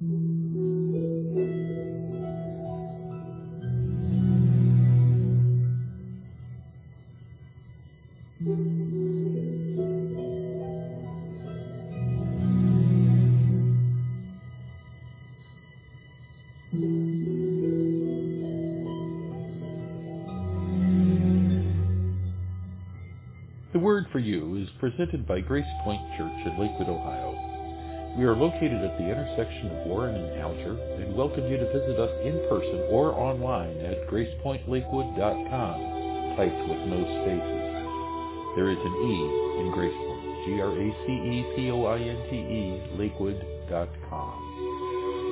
The Word for You is presented by Grace Point Church in Lakewood, Ohio. We are located at the intersection of Warren and Alger and welcome you to visit us in person or online at gracepointlakewood.com, typed with no spaces. There is an E in Grace Point, G-R-A-C-E-P-O-I-N-T-E, lakewood.com.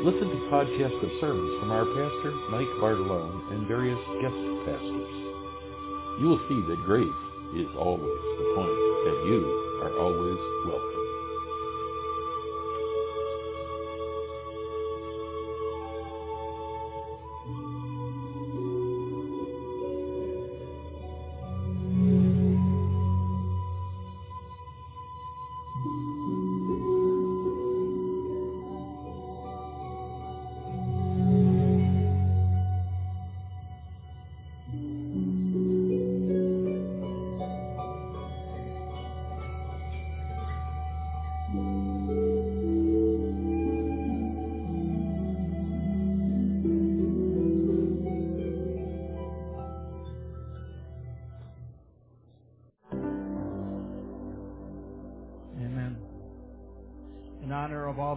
Listen to podcasts of sermons from our pastor, Mike Bartolone, and various guest pastors. You will see that grace is always the point, and you are always welcome.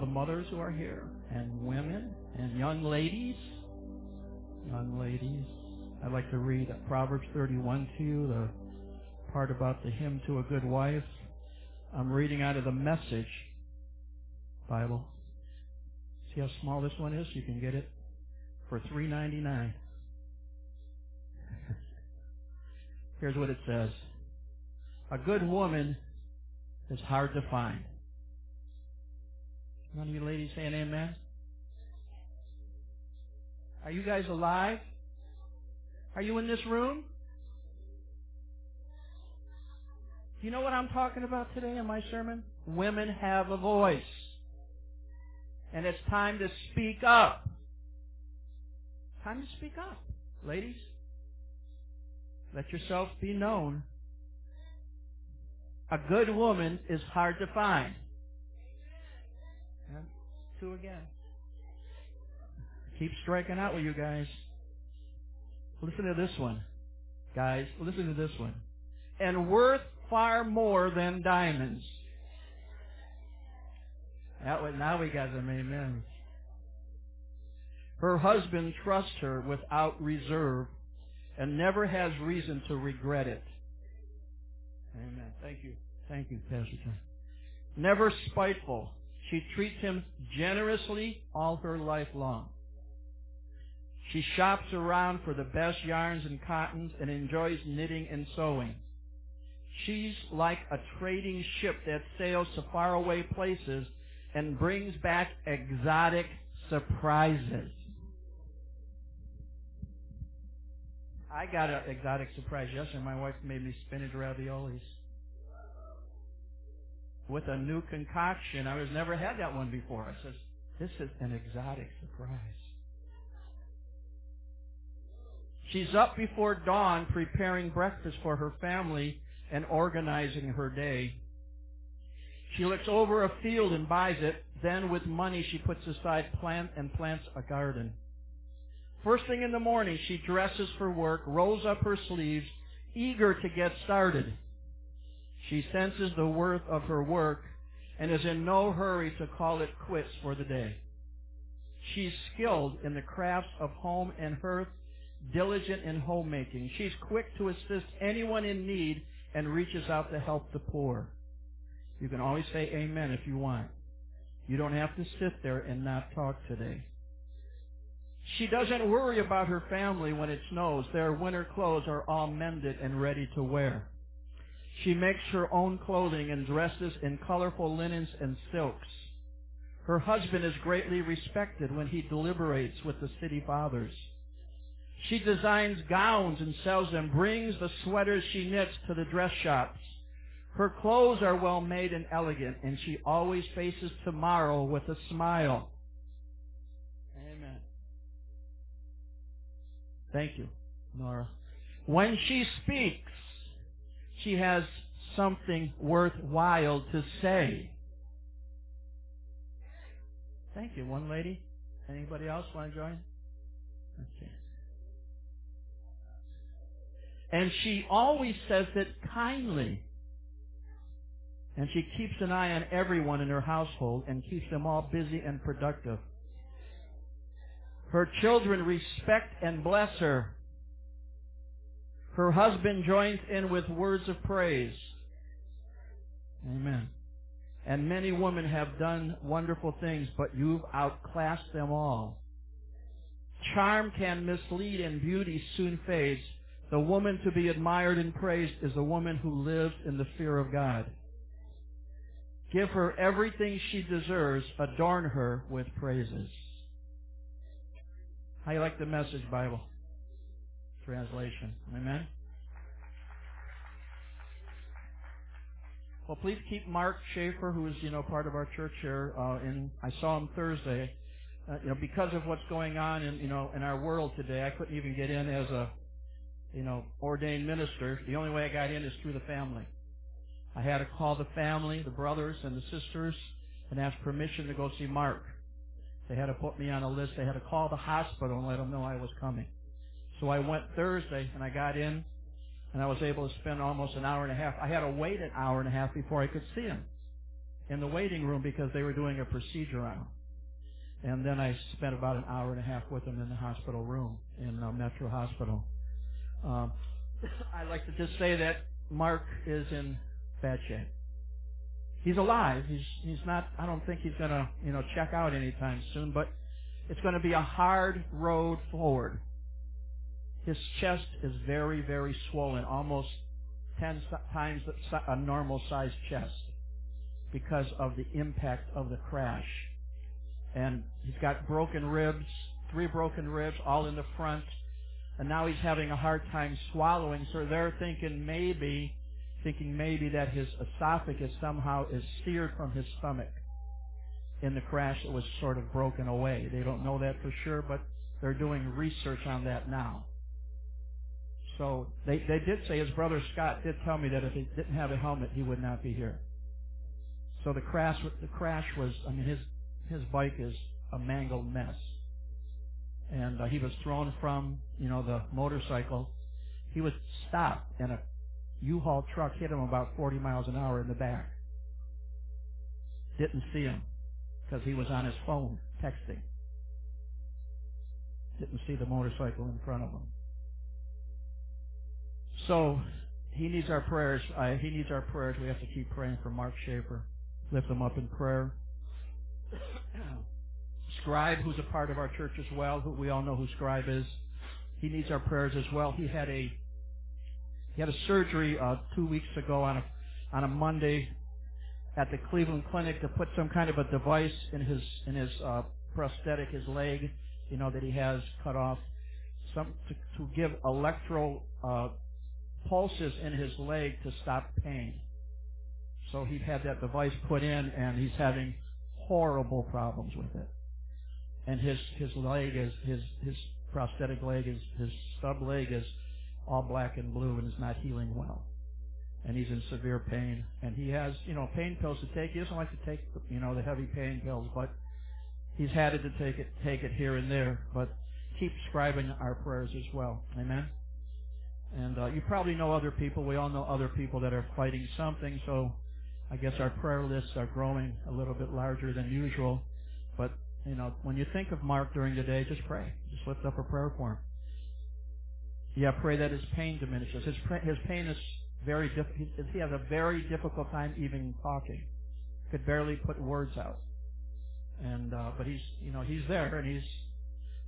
Mothers who are here, and women, and young ladies, young ladies, I'd like to read Proverbs 31 to you, the part about the hymn to a good wife. I'm reading out of the Message Bible. See how small this one is? You can get it for $3.99. Here's what it says. A good woman is hard to find. None of you ladies saying amen? Are you guys alive? Are you in this room? Do you know what I'm talking about today in my sermon? Women have a voice. And it's time to speak up. Time to speak up. Ladies, let yourself be known. A good woman is hard to find. And two again. Keep striking out with you guys. Listen to this one. Guys, listen to this one. And worth far more than diamonds. That way, now we got some amen. Her husband trusts her without reserve and never has reason to regret it. Amen. Thank you. Thank you, Pastor John. Never spiteful. She treats him generously all her life long. She shops around for the best yarns and cottons and enjoys knitting and sewing. She's like a trading ship that sails to faraway places and brings back exotic surprises. I got an exotic surprise yesterday. My wife made me spinach raviolis with a new concoction. I was never had that one before. I says, "This is an exotic surprise." She's up before dawn preparing breakfast for her family and organizing her day. She looks over a field and buys it. Then with money she puts aside plant and plants a garden. First thing in the morning, she dresses for work, rolls up her sleeves, eager to get started. She senses the worth of her work and is in no hurry to call it quits for the day. She's skilled in the crafts of home and hearth, diligent in homemaking. She's quick to assist anyone in need and reaches out to help the poor. You can always say amen if you want. You don't have to sit there and not talk today. She doesn't worry about her family when it snows. Their winter clothes are all mended and ready to wear. She makes her own clothing and dresses in colorful linens and silks. Her husband is greatly respected when he deliberates with the city fathers. She designs gowns and sells them, brings the sweaters she knits to the dress shops. Her clothes are well made and elegant, and she always faces tomorrow with a smile. Amen. Thank you, Nora. When she speaks, she has something worthwhile to say. Thank you. One lady. Anybody else want to join? Okay. And she always says it kindly. And she keeps an eye on everyone in her household and keeps them all busy and productive. Her children respect and bless her. Her husband joins in with words of praise. Amen. And many women have done wonderful things, but you've outclassed them all. Charm can mislead and beauty soon fades. The woman to be admired and praised is a woman who lives in the fear of God. Give her everything she deserves. Adorn her with praises. How you like the Message Bible translation? Amen. Well, please keep Mark Schaefer, who is you know part of our church here. Uh, in I saw him Thursday. Uh, you know, because of what's going on in you know in our world today, I couldn't even get in as a you know ordained minister. The only way I got in is through the family. I had to call the family, the brothers and the sisters, and ask permission to go see Mark. They had to put me on a list. They had to call the hospital and let them know I was coming. So I went Thursday and I got in and I was able to spend almost an hour and a half. I had to wait an hour and a half before I could see him in the waiting room because they were doing a procedure on him. And then I spent about an hour and a half with him in the hospital room in uh, Metro Hospital. Um, I like to just say that Mark is in bad shape. He's alive. He's he's not. I don't think he's to you know check out anytime soon. But it's going to be a hard road forward. His chest is very, very swollen, almost 10 times a normal sized chest because of the impact of the crash. And he's got broken ribs, three broken ribs, all in the front. And now he's having a hard time swallowing. So they're thinking maybe, thinking maybe that his esophagus somehow is seared from his stomach. In the crash, it was sort of broken away. They don't know that for sure, but they're doing research on that now. So they, they did say his brother Scott did tell me that if he didn't have a helmet, he would not be here. So the crash, the crash was, I mean, his, his bike is a mangled mess. And uh, he was thrown from, you know, the motorcycle. He was stopped and a U-Haul truck hit him about 40 miles an hour in the back. Didn't see him because he was on his phone texting. Didn't see the motorcycle in front of him. So he needs our prayers. He needs our prayers. We have to keep praying for Mark Schaefer. Lift him up in prayer. Scribe, who's a part of our church as well, who we all know who Scribe is, he needs our prayers as well. He had a he had a surgery uh, two weeks ago on a on a Monday at the Cleveland Clinic to put some kind of a device in his in his uh, prosthetic, his leg, you know that he has cut off, some to, to give electro uh, pulses in his leg to stop pain. So he had that device put in and he's having horrible problems with it. And his, his leg is, his, his prosthetic leg is, his stub leg is all black and blue and is not healing well. And he's in severe pain. And he has, you know, pain pills to take. He doesn't like to take, you know, the heavy pain pills, but he's had it to take it, take it here and there. But keep scribing our prayers as well. Amen. And uh, you probably know other people. We all know other people that are fighting something. So I guess our prayer lists are growing a little bit larger than usual. But you know, when you think of Mark during the day, just pray. Just lift up a prayer for him. Yeah, pray that his pain diminishes. His his pain is very diff- he has a very difficult time even talking. Could barely put words out. And uh, but he's you know he's there and he's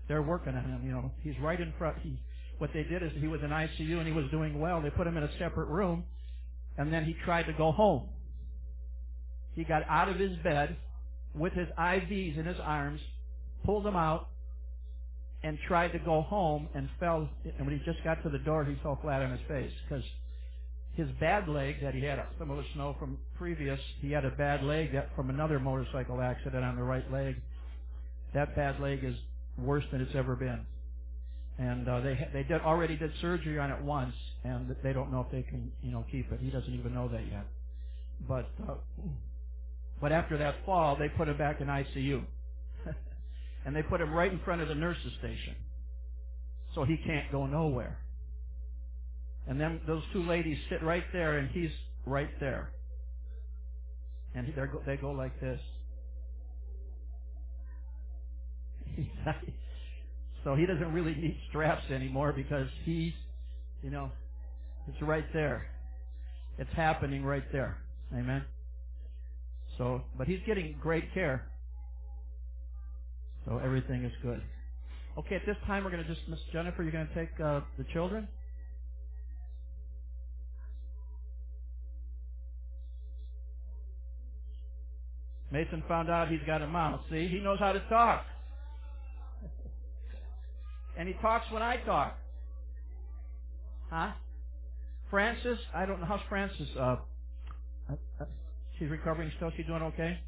they're working on him. You know he's right in front. He what they did is he was in ICU and he was doing well. They put him in a separate room, and then he tried to go home. He got out of his bed with his IVs in his arms, pulled them out, and tried to go home and fell. And when he just got to the door, he fell flat on his face because his bad leg that he had some of the snow from previous, he had a bad leg that from another motorcycle accident on the right leg. That bad leg is worse than it's ever been and uh, they they did already did surgery on it once, and they don't know if they can you know keep it. He doesn't even know that yet. But uh, but after that fall, they put him back in ICU, and they put him right in front of the nurses station, so he can't go nowhere. And then those two ladies sit right there, and he's right there, and they go they go like this. so he doesn't really need straps anymore because he's, you know, it's right there. It's happening right there. Amen. So, but he's getting great care. So everything is good. Okay, at this time we're going to just, Miss Jennifer, you're going to take uh, the children. Mason found out he's got a mouth. See, he knows how to talk. And he talks when I talk. Huh? Francis, I don't know. How's Francis? Uh, she's recovering still. She doing okay?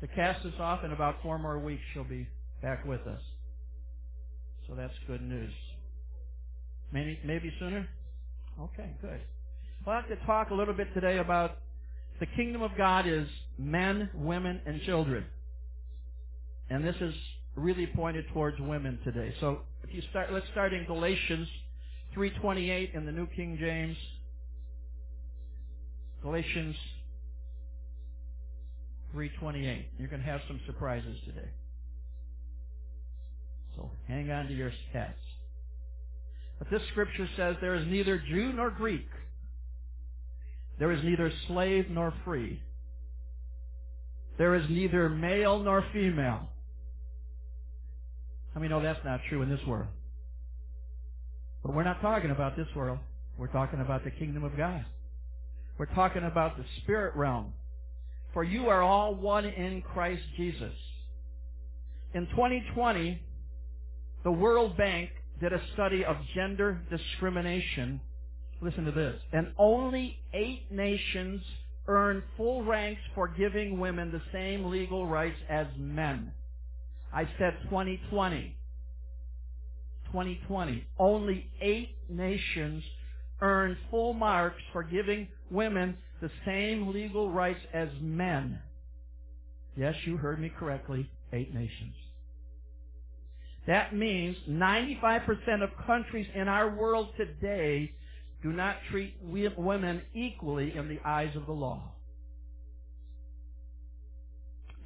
The cast is off. In about four more weeks, she'll be back with us. So that's good news. Maybe, maybe sooner? Okay, good. I'd like to talk a little bit today about the kingdom of God is men, women, and children. And this is really pointed towards women today. So if you start, let's start in Galatians 3.28 in the New King James. Galatians 3.28. You're going to have some surprises today. So hang on to your hats. But this scripture says there is neither Jew nor Greek. There is neither slave nor free. There is neither male nor female. How many know that's not true in this world? But we're not talking about this world. We're talking about the kingdom of God. We're talking about the spirit realm. For you are all one in Christ Jesus. In 2020, the World Bank did a study of gender discrimination. Listen to this. And only eight nations earn full ranks for giving women the same legal rights as men. I said 2020. 2020. Only eight nations earned full marks for giving women the same legal rights as men. Yes, you heard me correctly. Eight nations. That means 95% of countries in our world today do not treat women equally in the eyes of the law.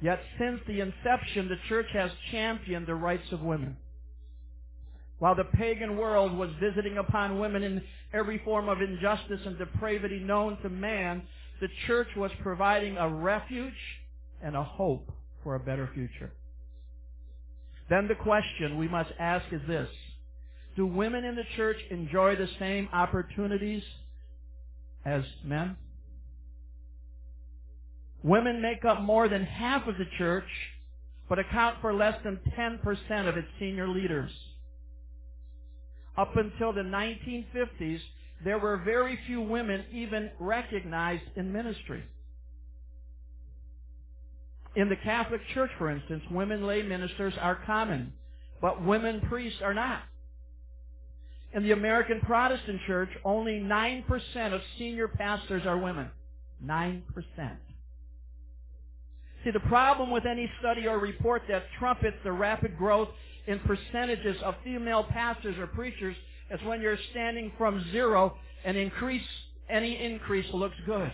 Yet since the inception, the church has championed the rights of women. While the pagan world was visiting upon women in every form of injustice and depravity known to man, the church was providing a refuge and a hope for a better future. Then the question we must ask is this. Do women in the church enjoy the same opportunities as men? Women make up more than half of the church, but account for less than 10% of its senior leaders. Up until the 1950s, there were very few women even recognized in ministry. In the Catholic Church, for instance, women lay ministers are common, but women priests are not. In the American Protestant Church, only 9% of senior pastors are women. 9%. See, the problem with any study or report that trumpets the rapid growth in percentages of female pastors or preachers is when you're standing from zero and increase, any increase looks good.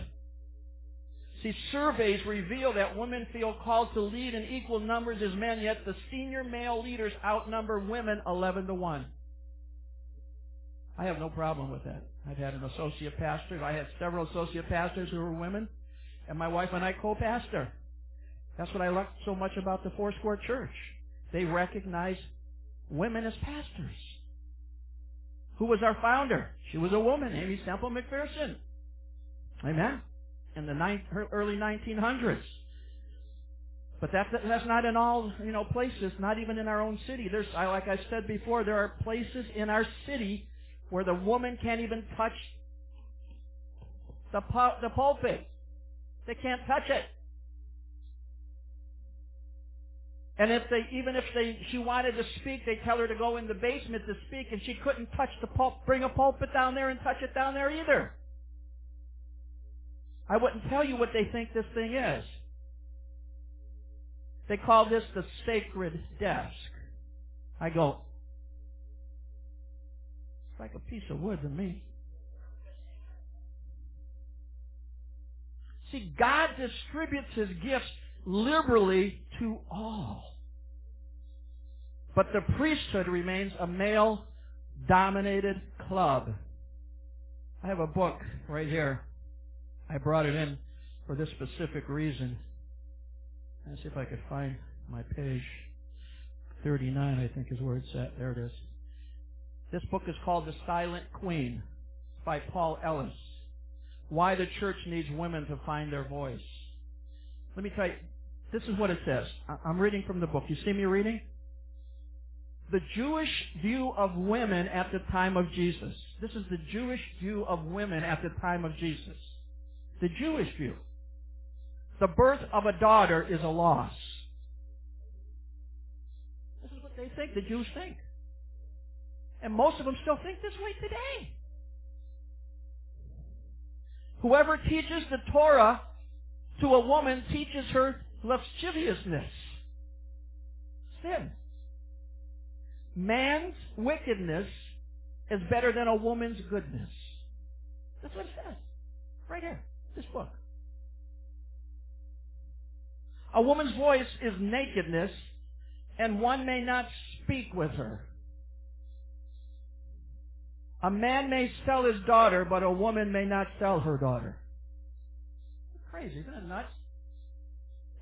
See, surveys reveal that women feel called to lead in equal numbers as men, yet the senior male leaders outnumber women 11 to 1. I have no problem with that. I've had an associate pastor. I had several associate pastors who were women, and my wife and I co-pastor. That's what I like so much about the Foursquare Church. They recognize women as pastors. Who was our founder? She was a woman, Aimee Semple McPherson. Amen. In the ninth, early 1900s. But that's, that's not in all, you know, places, not even in our own city. There's, like I said before, there are places in our city where the woman can't even touch the, the pulpit. They can't touch it. And if they, even if they, she wanted to speak, they tell her to go in the basement to speak, and she couldn't touch the pulp, bring a pulpit down there and touch it down there either. I wouldn't tell you what they think this thing is. They call this the sacred desk. I go, it's like a piece of wood to me. See, God distributes His gifts liberally to all. But the priesthood remains a male dominated club. I have a book right here. I brought it in for this specific reason. Let's see if I could find my page. 39, I think, is where it's at. There it is. This book is called The Silent Queen by Paul Ellis. Why the church needs women to find their voice. Let me tell you, this is what it says. I'm reading from the book. You see me reading? The Jewish view of women at the time of Jesus. This is the Jewish view of women at the time of Jesus. The Jewish view. The birth of a daughter is a loss. This is what they think, the Jews think. And most of them still think this way today. Whoever teaches the Torah to a woman teaches her lasciviousness. Sin. Man's wickedness is better than a woman's goodness. That's what it says. Right here. This book. A woman's voice is nakedness, and one may not speak with her. A man may sell his daughter, but a woman may not sell her daughter. Crazy, isn't it nuts?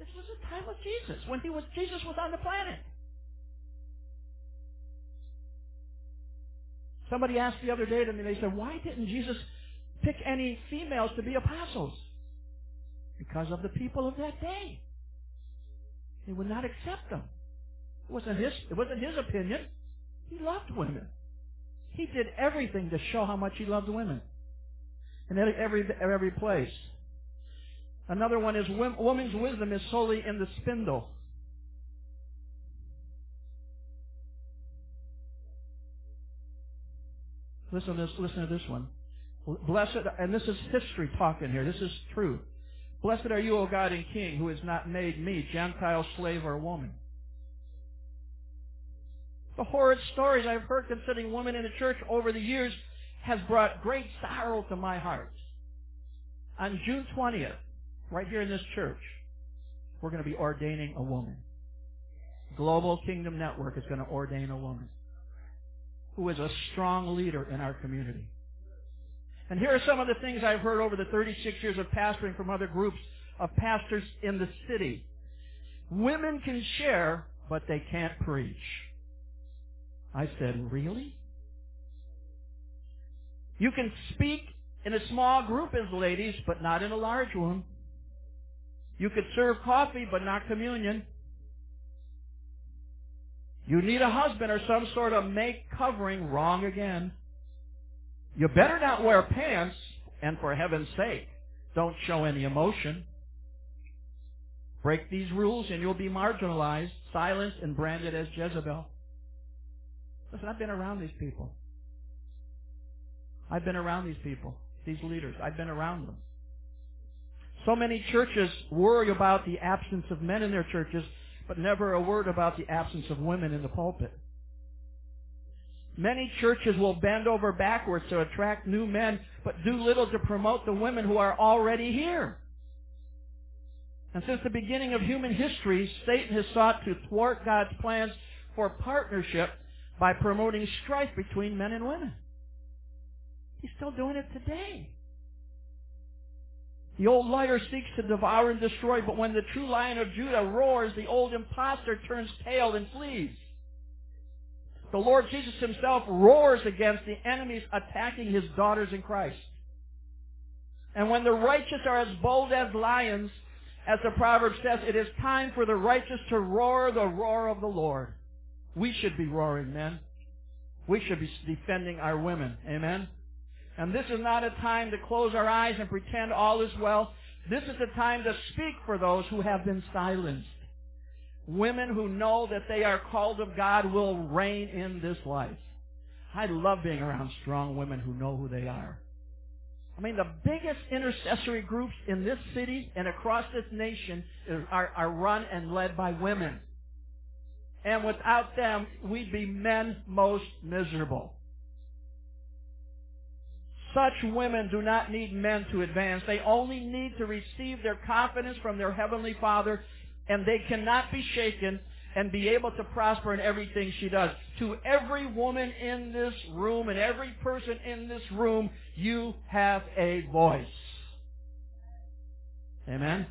This was the time of Jesus, when he was Jesus was on the planet. Somebody asked the other day to me, they said, why didn't Jesus pick any females to be apostles? Because of the people of that day. He would not accept them. It wasn't his, it wasn't his opinion. He loved women. He did everything to show how much he loved women. In every, every place. Another one is woman's wisdom is solely in the spindle. Listen to this, listen to this one. Blessed, and this is history talking here. This is true. Blessed are you, O God and King, who has not made me Gentile, slave, or woman. The horrid stories I've heard concerning women in the church over the years has brought great sorrow to my heart. On June 20th, right here in this church, we're going to be ordaining a woman. Global Kingdom Network is going to ordain a woman who is a strong leader in our community. And here are some of the things I've heard over the 36 years of pastoring from other groups of pastors in the city. Women can share, but they can't preach. I said, really? You can speak in a small group as ladies, but not in a large one. You could serve coffee, but not communion. You need a husband or some sort of make covering wrong again. You better not wear pants, and for heaven's sake, don't show any emotion. Break these rules and you'll be marginalized, silenced, and branded as Jezebel. Listen, I've been around these people. I've been around these people, these leaders. I've been around them. So many churches worry about the absence of men in their churches, but never a word about the absence of women in the pulpit. Many churches will bend over backwards to attract new men, but do little to promote the women who are already here. And since the beginning of human history, Satan has sought to thwart God's plans for partnership by promoting strife between men and women. He's still doing it today. The old liar seeks to devour and destroy, but when the true lion of Judah roars, the old impostor turns pale and flees. The Lord Jesus himself roars against the enemies attacking his daughters in Christ. And when the righteous are as bold as lions, as the proverb says, it is time for the righteous to roar the roar of the Lord. We should be roaring, men. We should be defending our women. Amen? And this is not a time to close our eyes and pretend all is well. This is a time to speak for those who have been silenced. women who know that they are called of God will reign in this life. I love being around strong women who know who they are. I mean, the biggest intercessory groups in this city and across this nation are, are run and led by women. And without them, we'd be men most miserable. Such women do not need men to advance. They only need to receive their confidence from their Heavenly Father, and they cannot be shaken and be able to prosper in everything she does. To every woman in this room and every person in this room, you have a voice. Amen?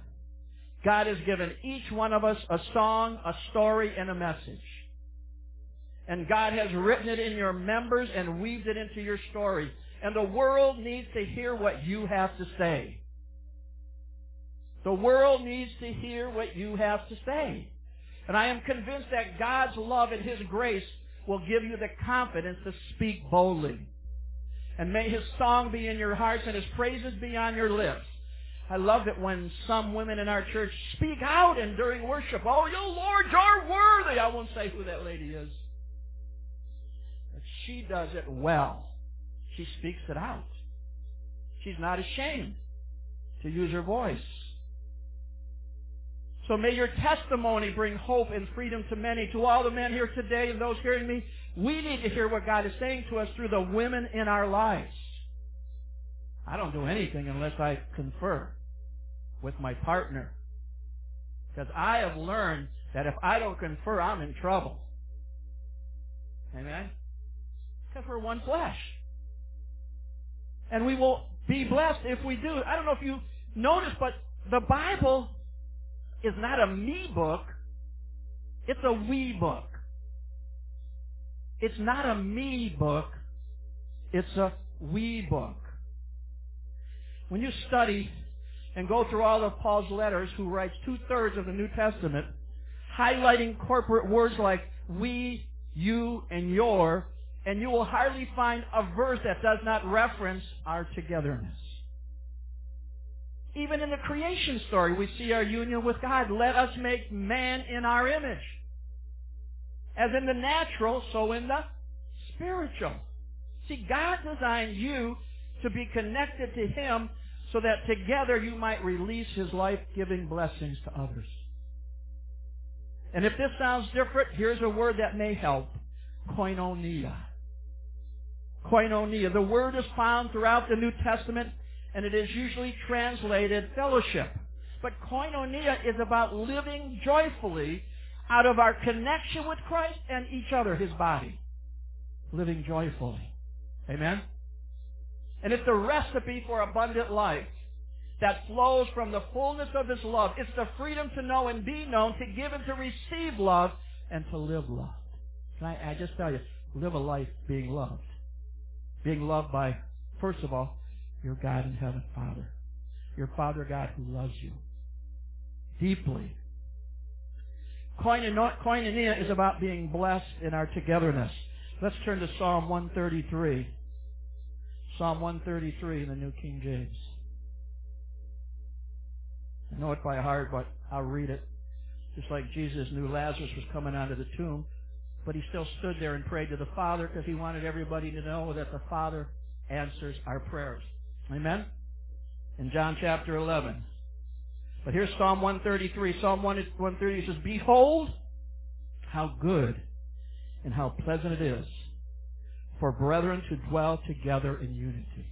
God has given each one of us a song, a story, and a message. And God has written it in your members and weaved it into your story. And the world needs to hear what you have to say. The world needs to hear what you have to say. And I am convinced that God's love and His grace will give you the confidence to speak boldly. And may His song be in your hearts and His praises be on your lips. I love it when some women in our church speak out and during worship, Oh, you Lord, you're worthy. I won't say who that lady is. But she does it well. She speaks it out. She's not ashamed to use her voice. So may your testimony bring hope and freedom to many. To all the men here today and those hearing me, we need to hear what God is saying to us through the women in our lives. I don't do anything unless I confer with my partner. Because I have learned that if I don't confer, I'm in trouble. Amen? Because we're one flesh. And we will be blessed if we do. I don't know if you notice, but the Bible is not a me book. It's a we book. It's not a me book. It's a we book. When you study and go through all of Paul's letters, who writes two-thirds of the New Testament, highlighting corporate words like we, you, and your, and you will hardly find a verse that does not reference our togetherness. Even in the creation story, we see our union with God. Let us make man in our image. As in the natural, so in the spiritual. See, God designed you to be connected to Him so that together you might release His life-giving blessings to others. And if this sounds different, here's a word that may help. Koinonia koinonia. The word is found throughout the New Testament, and it is usually translated fellowship. But koinonia is about living joyfully out of our connection with Christ and each other, His body. Living joyfully. Amen? And it's the recipe for abundant life that flows from the fullness of His love. It's the freedom to know and be known, to give and to receive love, and to live love. Can I, I just tell you, live a life being loved. Being loved by, first of all, your God in heaven, Father. Your Father God who loves you deeply. Koinonia is about being blessed in our togetherness. Let's turn to Psalm 133. Psalm 133 in the New King James. I know it by heart, but I'll read it. Just like Jesus knew Lazarus was coming out of the tomb, but he still stood there and prayed to the Father because he wanted everybody to know that the Father answers our prayers. Amen? In John chapter 11. But here's Psalm 133. Psalm 133 says, Behold, how good and how pleasant it is for brethren to dwell together in unity.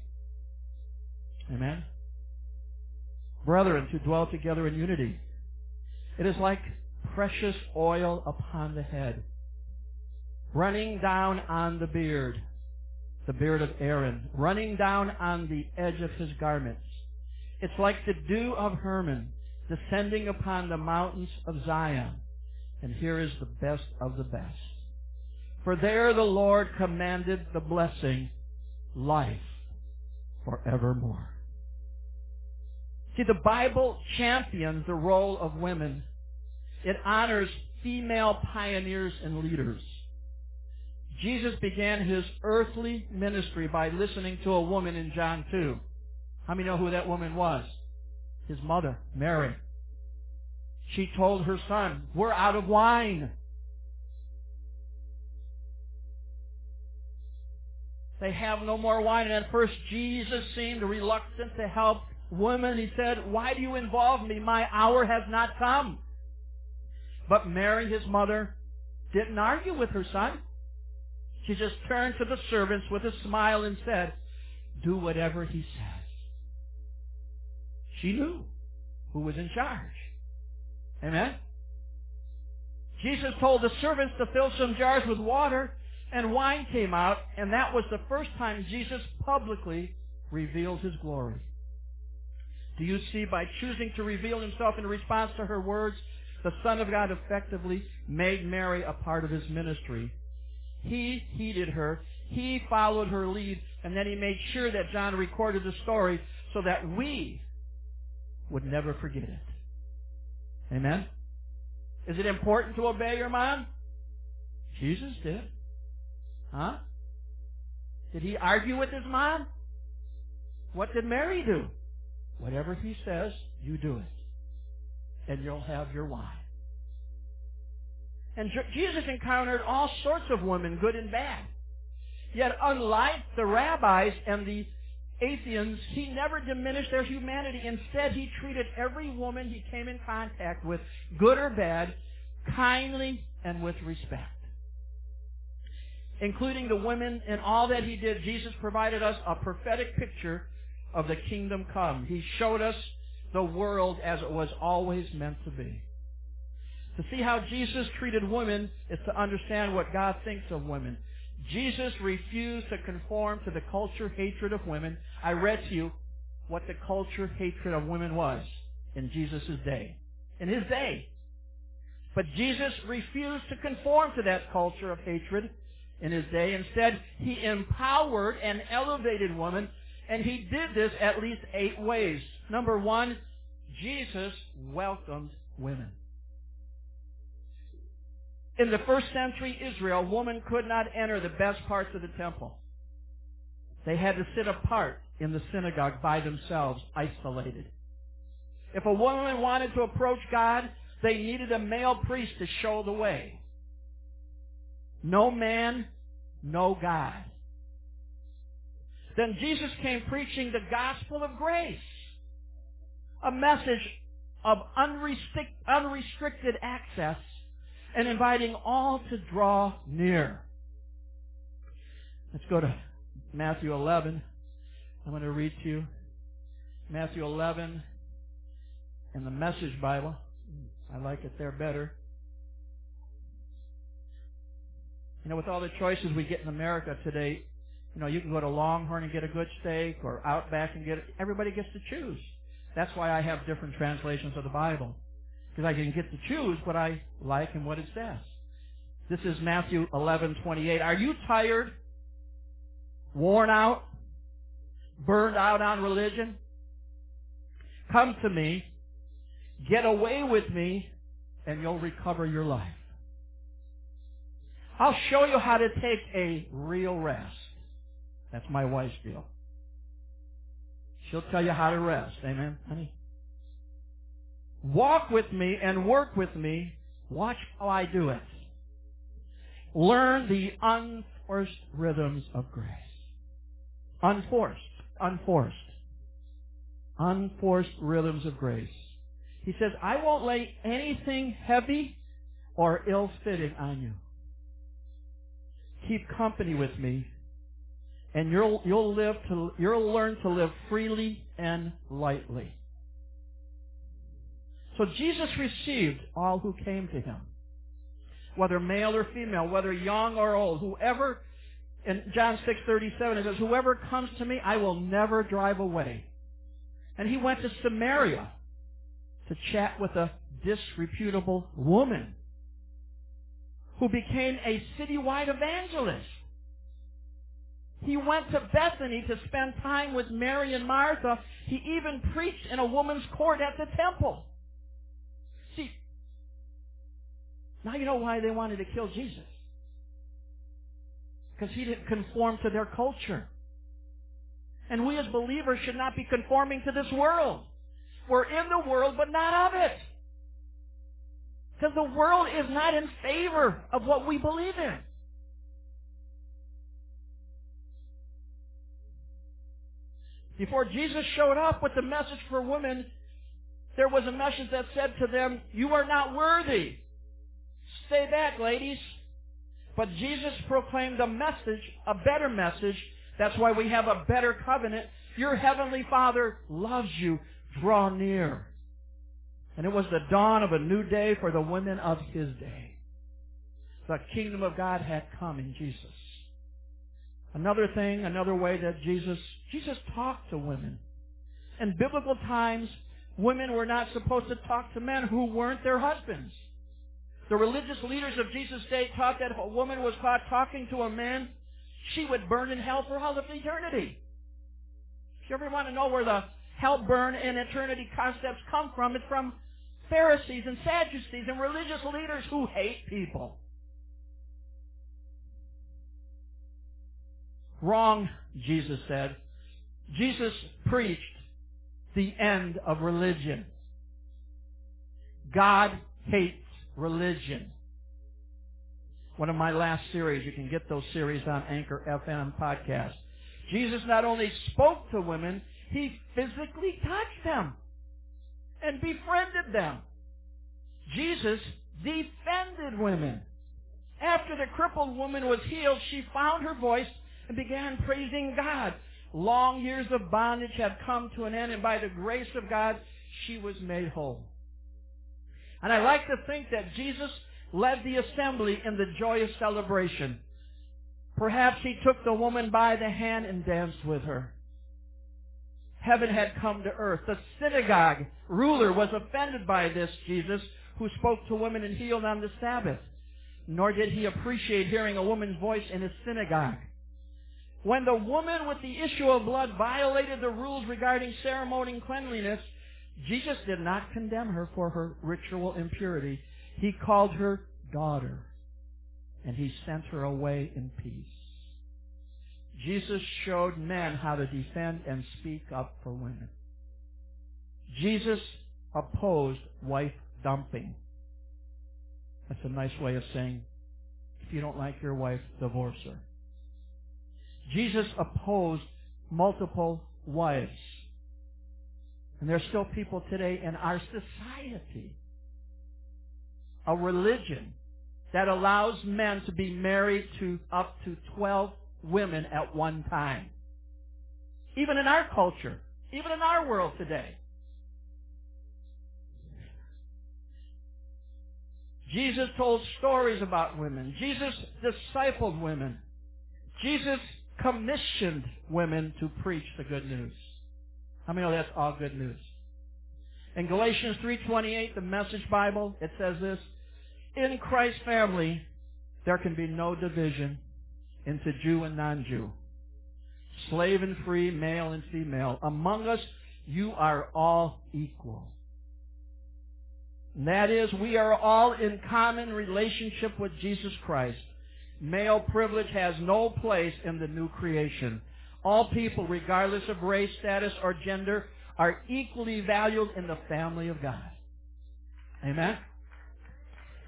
Amen? Brethren, to dwell together in unity. It is like precious oil upon the head running down on the beard, the beard of Aaron, running down on the edge of his garments. It's like the dew of Hermon descending upon the mountains of Zion. And here is the best of the best. For there the Lord commanded the blessing, life forevermore. See, the Bible champions the role of women. It honors female pioneers and leaders. Jesus began his earthly ministry by listening to a woman in John 2. How many know who that woman was? His mother, Mary. She told her son, we're out of wine. They have no more wine. And at first Jesus seemed reluctant to help women. He said, why do you involve me? My hour has not come. But Mary, his mother, didn't argue with her son. Just turned to the servants with a smile and said, do whatever he says. She knew who was in charge. Amen? Jesus told the servants to fill some jars with water and wine came out, and that was the first time Jesus publicly revealed his glory. Do you see, by choosing to reveal himself in response to her words, the Son of God effectively made Mary a part of his ministry. He heeded her, he followed her lead, and then he made sure that John recorded the story so that we would never forget it. Amen? Is it important to obey your mom? Jesus did. Huh? Did he argue with his mom? What did Mary do? Whatever he says, you do it. And you'll have your wine. And Jesus encountered all sorts of women, good and bad. Yet unlike the rabbis and the atheists, he never diminished their humanity. Instead, he treated every woman he came in contact with, good or bad, kindly and with respect including the women and all that he did, Jesus provided us a prophetic picture of the kingdom come. He showed us the world as it was always meant to be. To see how Jesus treated women is to understand what God thinks of women. Jesus refused to conform to the culture hatred of women. I read to you what the culture hatred of women was in Jesus' day. In his day. But Jesus refused to conform to that culture of hatred in his day. Instead, he empowered and elevated women, and he did this at least eight ways. Number one, Jesus welcomed women. In the first century Israel, women could not enter the best parts of the temple. They had to sit apart in the synagogue by themselves, isolated. If a woman wanted to approach God, they needed a male priest to show the way. No man, no God. Then Jesus came preaching the gospel of grace. A message of unrestricted access and inviting all to draw near. Let's go to Matthew 11. I'm going to read to you Matthew 11 in the Message Bible. I like it there better. You know, with all the choices we get in America today, you know, you can go to Longhorn and get a good steak or Outback and get it. Everybody gets to choose. That's why I have different translations of the Bible. Because I can get to choose what I like and what it says. This is Matthew 11:28. Are you tired? Worn out? Burned out on religion? Come to me. Get away with me and you'll recover your life. I'll show you how to take a real rest. That's my wife's deal. She'll tell you how to rest. Amen, honey? Walk with me and work with me. Watch how I do it. Learn the unforced rhythms of grace. Unforced. Unforced. Unforced rhythms of grace. He says, I won't lay anything heavy or ill-fitting on you keep company with me, and you'll you'll live to you'll learn to live freely and lightly. So Jesus received all who came to him, whether male or female, whether young or old, whoever. In John six thirty seven it says, "Whoever comes to me, I will never drive away." And he went to Samaria to chat with a disreputable woman who became a citywide evangelist. He went to Bethany to spend time with Mary and Martha. He even preached in a woman's court at the temple. See, now you know why they wanted to kill Jesus. Because he didn't conform to their culture. And we as believers should not be conforming to this world. We're in the world, but not of it. Because the world is not in favor of what we believe in. Before Jesus showed up with the message for women, there was a message that said to them, You are not worthy. Stay back, ladies. But Jesus proclaimed a message, a better message. That's why we have a better covenant. Your heavenly Father loves you. Draw near. And it was the dawn of a new day for the women of his day. The kingdom of God had come in Jesus. Another thing, another way that Jesus, Jesus talked to women. In biblical times, women were not supposed to talk to men who weren't their husbands. The religious leaders of Jesus' day taught that if a woman was caught talking to a man, she would burn in hell for all of eternity. If you ever want to know where the hell burn and eternity concepts come from, it's from Pharisees and Sadducees and religious leaders who hate people. Wrong, Jesus said. Jesus preached the end of religion. God hates religion. One of my last series, you can get those series on Anchor FM podcast. Jesus not only spoke to women, he physically touched them and befriended them. Jesus defended women. After the crippled woman was healed, she found her voice and began praising God. Long years of bondage had come to an end, and by the grace of God, she was made whole. And I like to think that Jesus led the assembly in the joyous celebration. Perhaps he took the woman by the hand and danced with her. Heaven had come to earth. The synagogue ruler was offended by this Jesus who spoke to women and healed on the Sabbath. Nor did he appreciate hearing a woman's voice in his synagogue. When the woman with the issue of blood violated the rules regarding ceremony and cleanliness, Jesus did not condemn her for her ritual impurity. He called her daughter, and he sent her away in peace. Jesus showed men how to defend and speak up for women. Jesus opposed wife dumping. That's a nice way of saying, if you don't like your wife, divorce her. Jesus opposed multiple wives. And there's still people today in our society, a religion that allows men to be married to up to 12 women at one time. Even in our culture, even in our world today. Jesus told stories about women. Jesus discipled women. Jesus commissioned women to preach the good news. How many know that's all good news? In Galatians 3.28, the Message Bible, it says this, In Christ's family, there can be no division into Jew and non-Jew, slave and free, male and female. Among us, you are all equal. And that is, we are all in common relationship with Jesus Christ. Male privilege has no place in the new creation. All people, regardless of race, status, or gender, are equally valued in the family of God. Amen?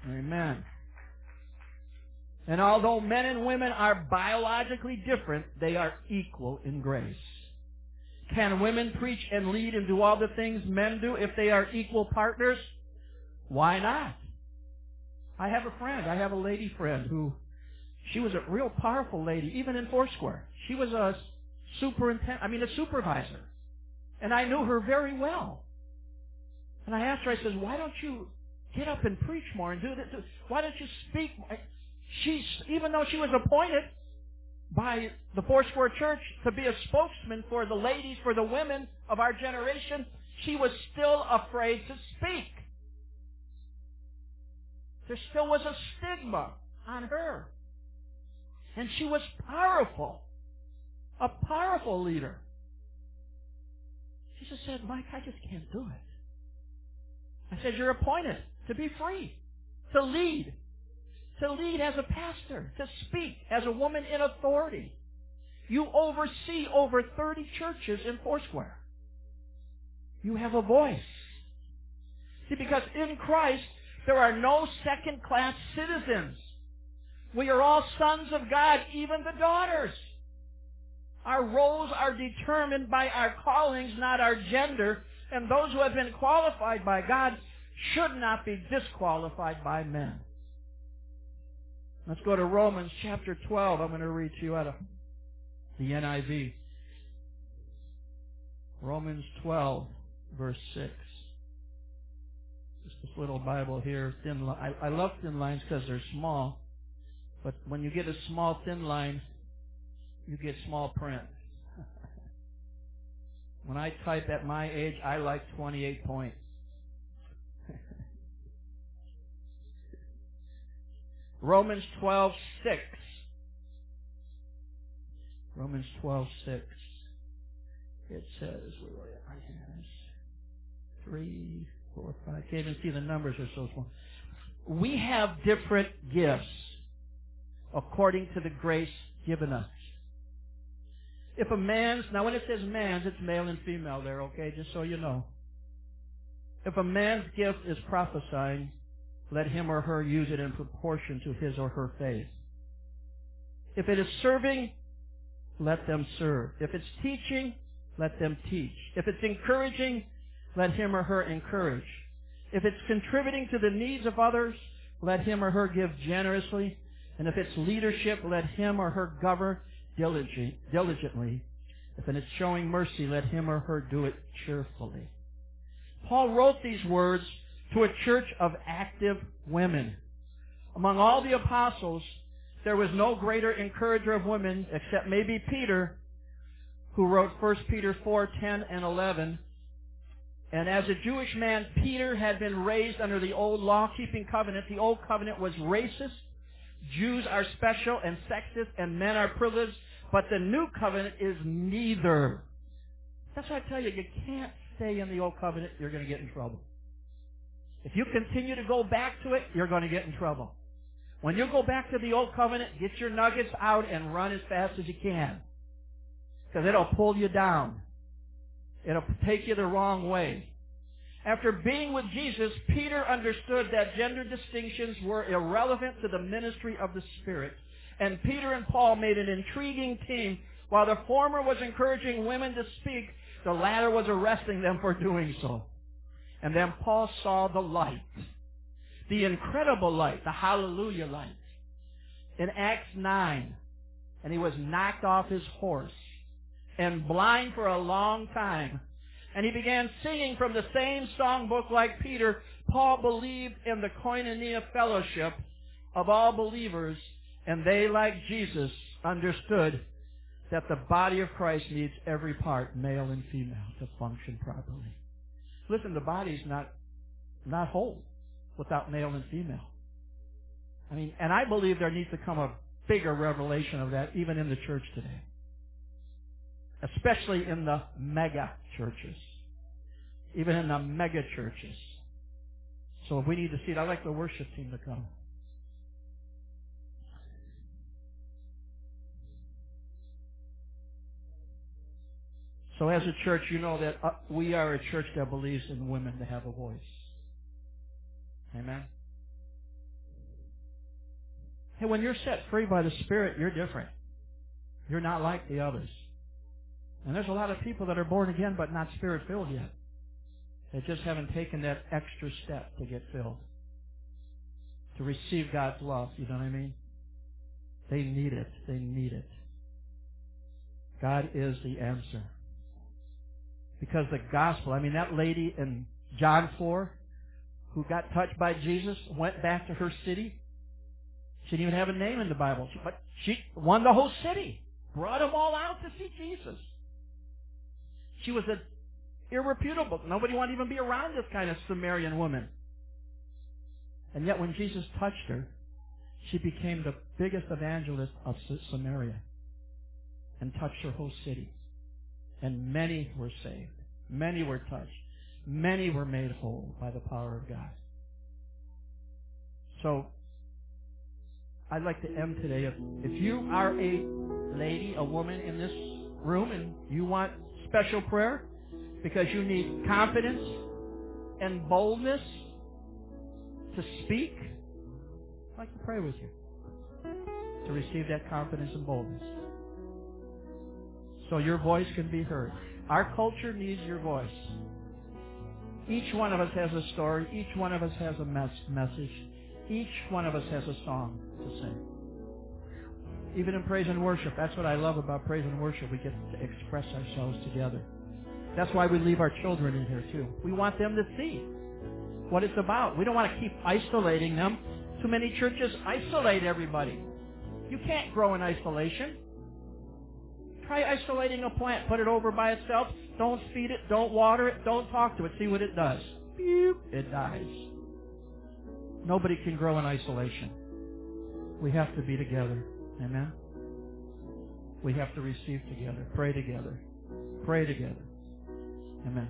Amen. And although men and women are biologically different, they are equal in grace. Can women preach and lead and do all the things men do if they are equal partners? Why not? I have a friend, I have a lady friend who, she was a real powerful lady, even in Foursquare. She was a superintendent, I mean a supervisor. And I knew her very well. And I asked her, I said, why don't you get up and preach more and do this? Why don't you speak? She, even though she was appointed by the Foursquare Church to be a spokesman for the ladies, for the women of our generation, she was still afraid to speak. There still was a stigma on her. And she was powerful a powerful leader. Just said, Mike, I just can't do it. I said, you're appointed to be free, to lead, to lead as a pastor, to speak as a woman in authority. You oversee over 30 churches in Foursquare. You have a voice. See, because in Christ, There are no second class citizens. We are all sons of God, even the daughters. Our roles are determined by our callings, not our gender, and those who have been qualified by God should not be disqualified by men. Let's go to Romans chapter 12. I'm going to read to you out of the NIV. Romans 12, verse 6. Just this little Bible here. Thin li- I, I love thin lines because they're small. But when you get a small thin line, you get small print. when I type at my age, I like 28 points. Romans 12, 6. Romans 12, 6. It says, where? Right here. Three, four, five. Can't even see the numbers are so small. We have different gifts according to the grace given us. If a man's, now when it says man's, it's male and female there, okay, just so you know. If a man's gift is prophesying, let him or her use it in proportion to his or her faith. If it is serving, let them serve. If it's teaching, let them teach. If it's encouraging, let him or her encourage. If it's contributing to the needs of others, let him or her give generously. And if it's leadership, let him or her govern diligently. If in it is showing mercy, let him or her do it cheerfully. Paul wrote these words to a church of active women. Among all the apostles, there was no greater encourager of women except maybe Peter, who wrote 1 Peter 4, 10 and 11. And as a Jewish man, Peter had been raised under the old law-keeping covenant. The old covenant was racist. Jews are special and sexist and men are privileged. But the new covenant is neither. That's why I tell you, you can't stay in the old covenant. You're going to get in trouble. If you continue to go back to it, you're going to get in trouble. When you go back to the old covenant, get your nuggets out and run as fast as you can. Because it'll pull you down. It'll take you the wrong way. After being with Jesus, Peter understood that gender distinctions were irrelevant to the ministry of the Spirit. And Peter and Paul made an intriguing team. While the former was encouraging women to speak, the latter was arresting them for doing so. And then Paul saw the light. The incredible light, the hallelujah light. In Acts 9, and he was knocked off his horse and blind for a long time. And he began singing from the same songbook like Peter. Paul believed in the koinonia fellowship of all believers, and they, like Jesus, understood that the body of Christ needs every part, male and female, to function properly. Listen, the body's not not whole without male and female. I mean, and I believe there needs to come a bigger revelation of that even in the church today especially in the mega churches, even in the mega churches. So if we need to see it, I'd like the worship team to come. So as a church, you know that uh, we are a church that believes in women to have a voice. Amen. Hey, when you're set free by the Spirit, you're different. You're not like the others. And there's a lot of people that are born again but not spirit filled yet. They just haven't taken that extra step to get filled. To receive God's love, you know what I mean? They need it. They need it. God is the answer. Because the gospel, I mean, that lady in John 4 who got touched by Jesus went back to her city. She didn't even have a name in the Bible, but she won the whole city. Brought them all out to see Jesus. She was a irreputable. Nobody wanted to even be around this kind of Samaritan woman. And yet when Jesus touched her, she became the biggest evangelist of Samaria and touched her whole city. And many were saved. Many were touched. Many were made whole by the power of God. So, I'd like to end today. If, if you are a lady, a woman in this room, and you want special prayer because you need confidence and boldness to speak, I'd like to pray with you to receive that confidence and boldness. So your voice can be heard. Our culture needs your voice. Each one of us has a story. Each one of us has a mes- message. Each one of us has a song to sing. Even in praise and worship, that's what I love about praise and worship. We get to express ourselves together. That's why we leave our children in here too. We want them to see what it's about. We don't want to keep isolating them. Too many churches isolate everybody. You can't grow in isolation. Try isolating a plant. Put it over by itself. Don't feed it. Don't water it. Don't talk to it. See what it does. Beep. It dies. Nobody can grow in isolation. We have to be together. Amen? We have to receive together. Pray together. Pray together. Amen.